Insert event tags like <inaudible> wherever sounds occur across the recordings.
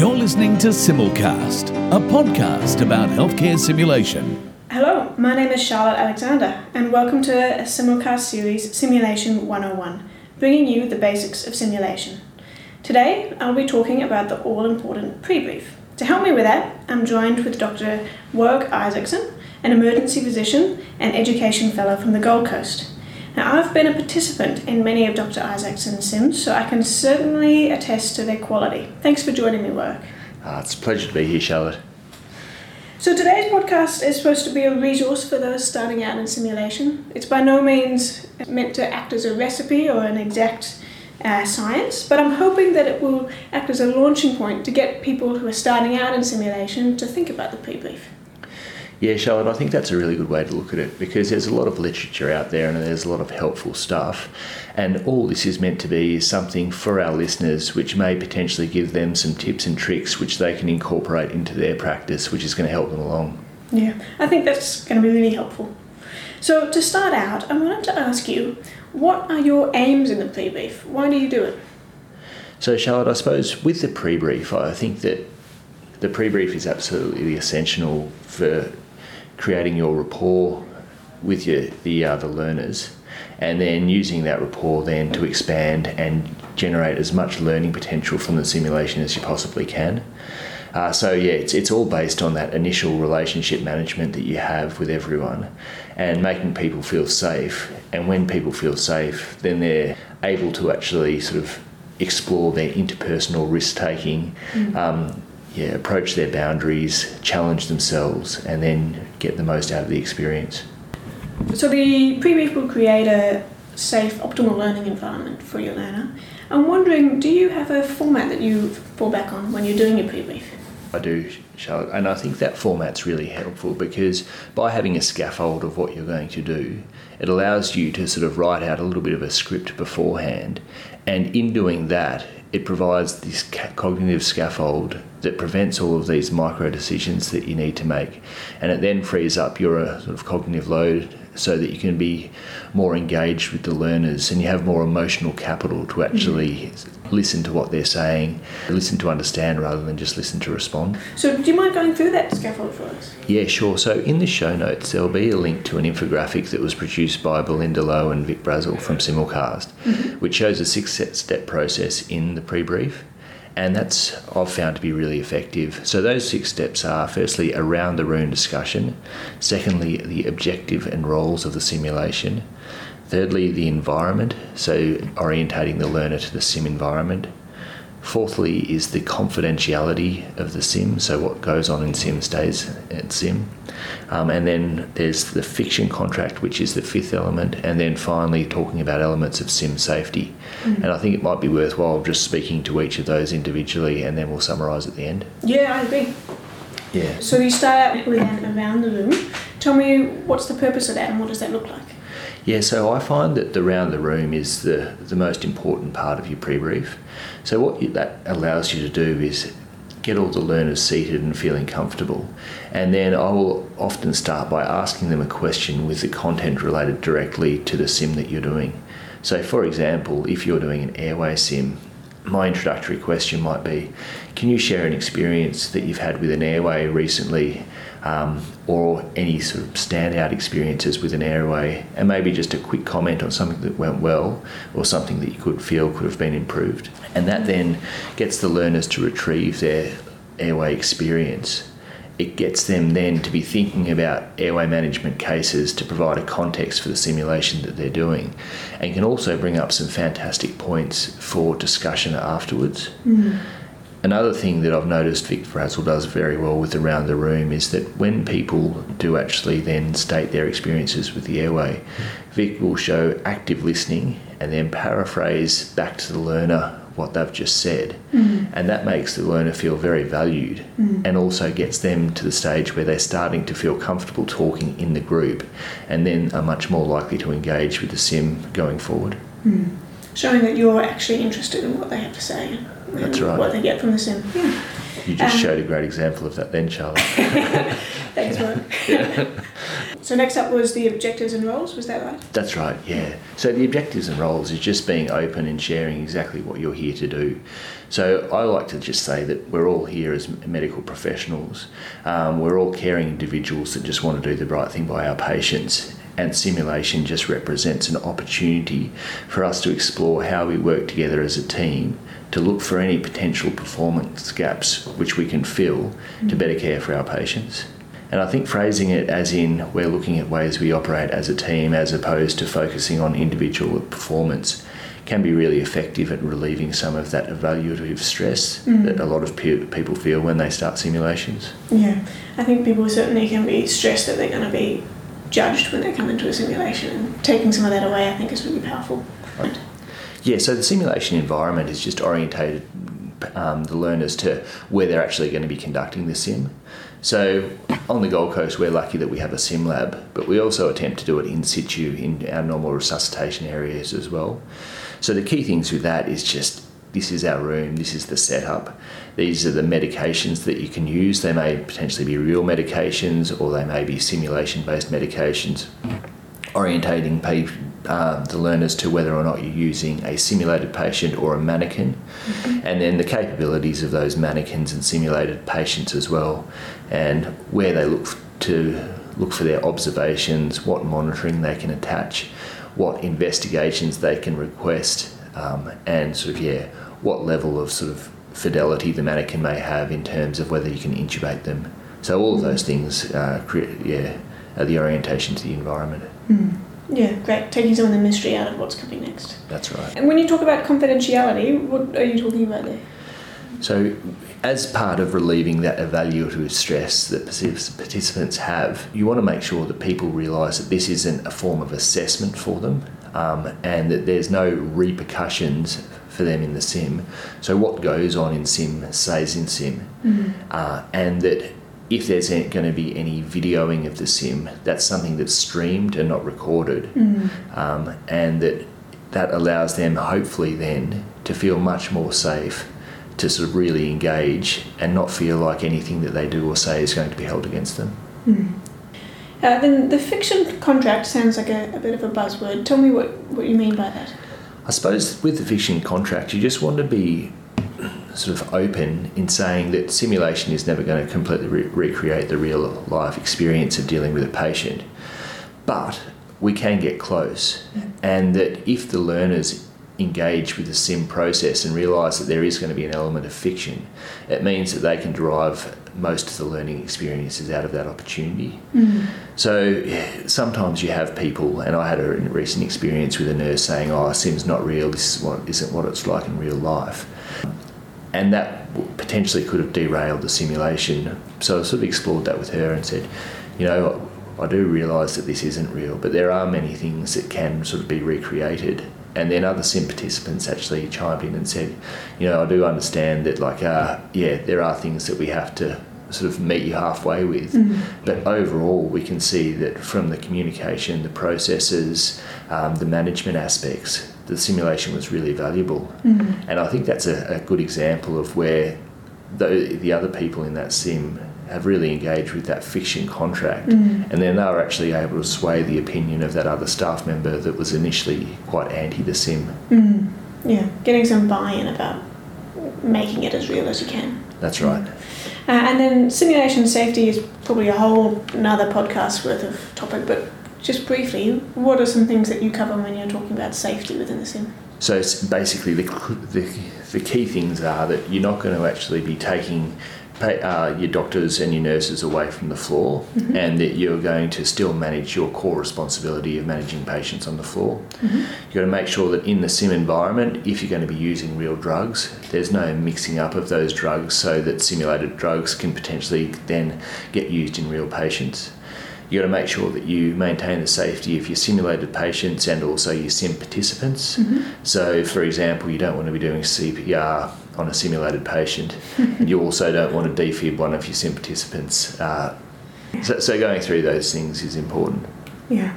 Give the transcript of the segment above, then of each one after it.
You're listening to Simulcast, a podcast about healthcare simulation. Hello, my name is Charlotte Alexander, and welcome to a simulcast series, Simulation 101, bringing you the basics of simulation. Today, I'll be talking about the all important pre brief. To help me with that, I'm joined with Dr. Warwick Isaacson, an emergency physician and education fellow from the Gold Coast. Now, I've been a participant in many of Dr. Isaacson's sims, so I can certainly attest to their quality. Thanks for joining me, Warwick. Uh, it's a pleasure to be here, Charlotte. So, today's podcast is supposed to be a resource for those starting out in simulation. It's by no means meant to act as a recipe or an exact uh, science, but I'm hoping that it will act as a launching point to get people who are starting out in simulation to think about the pre brief. Yeah, Charlotte, I think that's a really good way to look at it because there's a lot of literature out there and there's a lot of helpful stuff. And all this is meant to be is something for our listeners which may potentially give them some tips and tricks which they can incorporate into their practice, which is going to help them along. Yeah, I think that's going to be really helpful. So, to start out, I wanted to ask you what are your aims in the pre brief? Why do you do it? So, Charlotte, I suppose with the pre brief, I think that the pre brief is absolutely essential for creating your rapport with your, the other learners and then using that rapport then to expand and generate as much learning potential from the simulation as you possibly can. Uh, so yeah, it's, it's all based on that initial relationship management that you have with everyone and making people feel safe. And when people feel safe, then they're able to actually sort of explore their interpersonal risk taking, mm. um, yeah, approach their boundaries, challenge themselves, and then get the most out of the experience. So the pre-brief will create a safe, optimal learning environment for your learner. I'm wondering, do you have a format that you fall back on when you're doing your pre-brief? I do, Charlotte, and I think that format's really helpful because by having a scaffold of what you're going to do, it allows you to sort of write out a little bit of a script beforehand, and in doing that, it provides this cognitive scaffold that prevents all of these micro decisions that you need to make. And it then frees up your uh, sort of cognitive load so that you can be more engaged with the learners and you have more emotional capital to actually mm-hmm. Listen to what they're saying, listen to understand rather than just listen to respond. So, do you mind going through that scaffold for us? Yeah, sure. So, in the show notes, there'll be a link to an infographic that was produced by Belinda Lowe and Vic Brazil from Simulcast, mm-hmm. which shows a six step process in the pre brief and that's I've found to be really effective. So those six steps are firstly around the room discussion, secondly the objective and roles of the simulation, thirdly the environment, so orientating the learner to the sim environment. Fourthly is the confidentiality of the sim, so what goes on in sim stays at sim. Um, and then there's the fiction contract, which is the fifth element, and then finally talking about elements of sim safety. Mm-hmm. And I think it might be worthwhile just speaking to each of those individually, and then we'll summarise at the end. Yeah, I agree. Yeah. So you start out with an around the room. Tell me what's the purpose of that, and what does that look like? Yeah, so I find that the round the room is the, the most important part of your pre brief. So, what you, that allows you to do is get all the learners seated and feeling comfortable. And then I will often start by asking them a question with the content related directly to the sim that you're doing. So, for example, if you're doing an airway sim, my introductory question might be Can you share an experience that you've had with an airway recently, um, or any sort of standout experiences with an airway, and maybe just a quick comment on something that went well or something that you could feel could have been improved? And that then gets the learners to retrieve their airway experience it gets them then to be thinking about airway management cases to provide a context for the simulation that they're doing and can also bring up some fantastic points for discussion afterwards. Mm. Another thing that I've noticed Vic Brazil does very well with Around the Room is that when people do actually then state their experiences with the airway, Vic will show active listening and then paraphrase back to the learner what they've just said. Mm. And that makes the learner feel very valued mm. and also gets them to the stage where they're starting to feel comfortable talking in the group and then are much more likely to engage with the sim going forward. Mm. Showing that you're actually interested in what they have to say. That's right. What they get from the sim. Yeah. You just um, showed a great example of that then, Charlotte. <laughs> Thanks, Mark. <laughs> So next up was the objectives and roles, was that right? That's right, yeah. So the objectives and roles is just being open and sharing exactly what you're here to do. So I like to just say that we're all here as medical professionals. Um, we're all caring individuals that just want to do the right thing by our patients. And simulation just represents an opportunity for us to explore how we work together as a team to look for any potential performance gaps which we can fill to better care for our patients. And I think phrasing it as in we're looking at ways we operate as a team as opposed to focusing on individual performance can be really effective at relieving some of that evaluative stress that a lot of pe- people feel when they start simulations. Yeah, I think people certainly can be stressed that they're going to be judged when they come into a simulation, and taking some of that away, I think, is really powerful. Right. Yeah, so the simulation environment is just orientated um, the learners to where they're actually going to be conducting the sim. So on the Gold Coast, we're lucky that we have a sim lab, but we also attempt to do it in situ in our normal resuscitation areas as well. So the key things with that is just this is our room, this is the setup. These are the medications that you can use. They may potentially be real medications or they may be simulation based medications, orientating uh, the learners to whether or not you're using a simulated patient or a mannequin, and then the capabilities of those mannequins and simulated patients as well, and where they look to look for their observations, what monitoring they can attach, what investigations they can request, um, and sort of yeah, what level of sort of fidelity the mannequin may have in terms of whether you can intubate them. So all of those things, uh, cre- yeah, are the orientation to the environment. Yeah, great. Taking some of the mystery out of what's coming next. That's right. And when you talk about confidentiality, what are you talking about there? So, as part of relieving that evaluative stress that participants have, you want to make sure that people realise that this isn't a form of assessment for them um, and that there's no repercussions for them in the sim. So, what goes on in sim stays in sim, uh, and that if there's going to be any videoing of the sim, that's something that's streamed and not recorded, um, and that that allows them hopefully then to feel much more safe to sort of really engage and not feel like anything that they do or say is going to be held against them. Uh, then the fiction contract sounds like a, a bit of a buzzword. Tell me what, what you mean by that. I suppose with the fiction contract, you just want to be sort of open in saying that simulation is never going to completely re- recreate the real life experience of dealing with a patient, but we can get close, and that if the learners engage with the sim process and realise that there is going to be an element of fiction, it means that they can derive most of the learning experiences out of that opportunity. Mm-hmm. So sometimes you have people, and I had a recent experience with a nurse saying, "Oh, sim's not real. This is what isn't what it's like in real life," and that potentially could have derailed the simulation. So I sort of explored that with her and said, "You know, I do realise that this isn't real, but there are many things that can sort of be recreated." And then other sim participants actually chimed in and said, "You know, I do understand that, like, uh, yeah, there are things that we have to." Sort of meet you halfway with. Mm-hmm. But overall, we can see that from the communication, the processes, um, the management aspects, the simulation was really valuable. Mm-hmm. And I think that's a, a good example of where the, the other people in that sim have really engaged with that fiction contract. Mm-hmm. And then they were actually able to sway the opinion of that other staff member that was initially quite anti the sim. Yeah, getting some buy-in about making it as real as you can. That's right. Uh, and then simulation safety is probably a whole another podcast worth of topic, but just briefly, what are some things that you cover when you're talking about safety within the sim? So it's basically, the, the, the key things are that you're not going to actually be taking uh, your doctors and your nurses away from the floor, mm-hmm. and that you're going to still manage your core responsibility of managing patients on the floor. Mm-hmm. You've got to make sure that in the sim environment, if you're going to be using real drugs, there's no mixing up of those drugs so that simulated drugs can potentially then get used in real patients. You've got to make sure that you maintain the safety of your simulated patients and also your sim participants. Mm-hmm. So, for example, you don't want to be doing CPR on a simulated patient, <laughs> and you also don't want to defib one of your sim participants. Uh, so, so, going through those things is important. Yeah,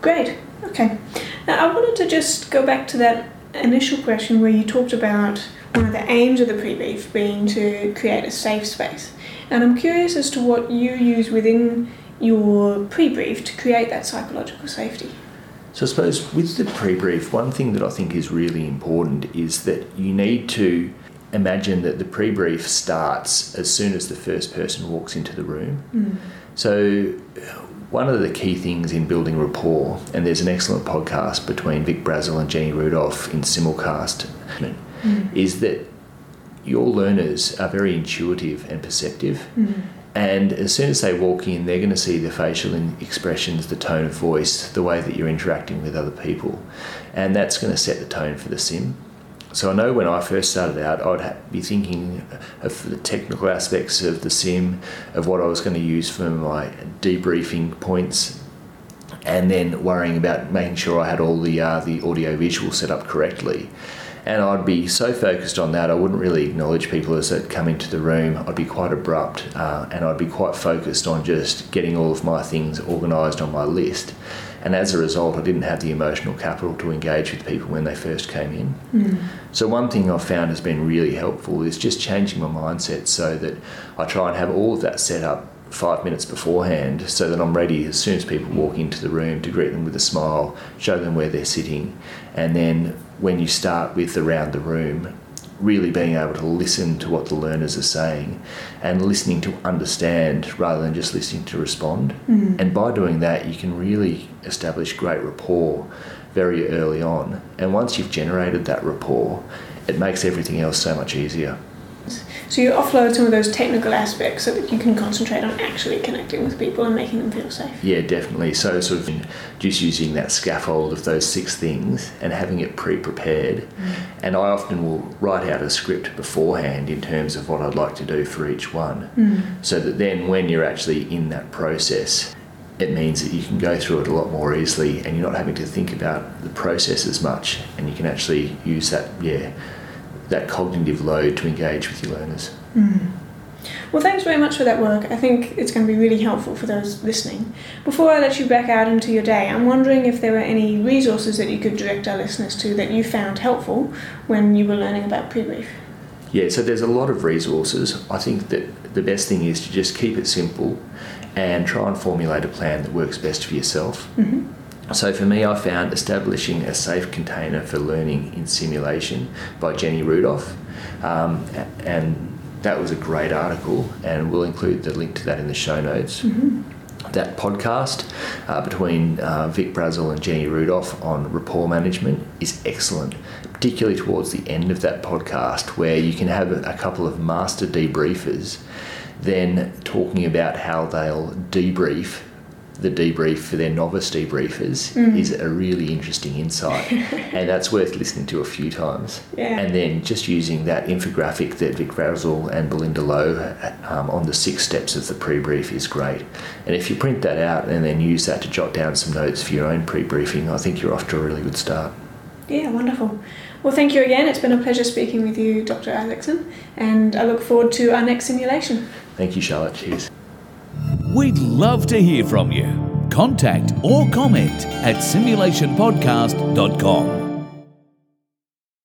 great. Okay. Now, I wanted to just go back to that initial question where you talked about one of the aims of the pre-brief being to create a safe space. And I'm curious as to what you use within your pre-brief to create that psychological safety? So I suppose with the pre-brief, one thing that I think is really important is that you need to imagine that the pre-brief starts as soon as the first person walks into the room. Mm. So one of the key things in building rapport, and there's an excellent podcast between Vic Brazil and Jenny Rudolph in simulcast, Mm. is that your learners are very intuitive and perceptive. Mm. And as soon as they walk in, they're going to see the facial expressions, the tone of voice, the way that you're interacting with other people. And that's going to set the tone for the sim. So I know when I first started out, I'd ha- be thinking of the technical aspects of the sim, of what I was going to use for my debriefing points, and then worrying about making sure I had all the uh, the audio visual set up correctly. And I'd be so focused on that, I wouldn't really acknowledge people as they come into the room. I'd be quite abrupt, uh, and I'd be quite focused on just getting all of my things organised on my list. And as a result, I didn't have the emotional capital to engage with people when they first came in. Mm. So one thing I've found has been really helpful is just changing my mindset so that I try and have all of that set up five minutes beforehand so that I'm ready as soon as people walk into the room to greet them with a smile, show them where they're sitting, and then when you start with around the room, really being able to listen to what the learners are saying and listening to understand rather than just listening to respond. Mm. And by doing that, you can really establish great rapport very early on. And once you've generated that rapport, it makes everything else so much easier. So you offload some of those technical aspects so that you can concentrate on actually connecting with people and making them feel safe. Yeah, definitely. So, sort of just using that scaffold of those six things and having it pre prepared. And I often will write out a script beforehand in terms of what I'd like to do for each one. Mm. So that then when you're actually in that process, it means that you can go through it a lot more easily and you're not having to think about the process as much and you can actually use that, yeah, that cognitive load to engage with your learners. Mm. Well, thanks very much for that Warwick. I think it's going to be really helpful for those listening. Before I let you back out into your day, I'm wondering if there were any resources that you could direct our listeners to that you found helpful when you were learning about pre-brief. Yeah, so there's a lot of resources. I think that the best thing is to just keep it simple and try and formulate a plan that works best for yourself. Mm-hmm. So for me, I found establishing a safe container for learning in simulation by Jenny Rudolph, um, and that was a great article, and we'll include the link to that in the show notes. Mm-hmm. That podcast uh, between uh, Vic Brazil and Jenny Rudolph on rapport management is excellent, particularly towards the end of that podcast, where you can have a, a couple of master debriefers then talking about how they'll debrief the debrief for their novice debriefers Mm. is a really interesting insight, <laughs> and that's worth listening to a few times. Yeah. And then just using that infographic that Vic Brazil and Belinda Lowe um, on the six steps of the pre-brief is great. And if you print that out and then use that to jot down some notes for your own pre-briefing, I think you're off to a really good start. Yeah, wonderful. Well, thank you again. It's been a pleasure speaking with you, Dr. Isaacson, and I look forward to our next simulation. Thank you, Charlotte. Cheers. We'd love to hear from you. Contact or comment at simulationpodcast.com.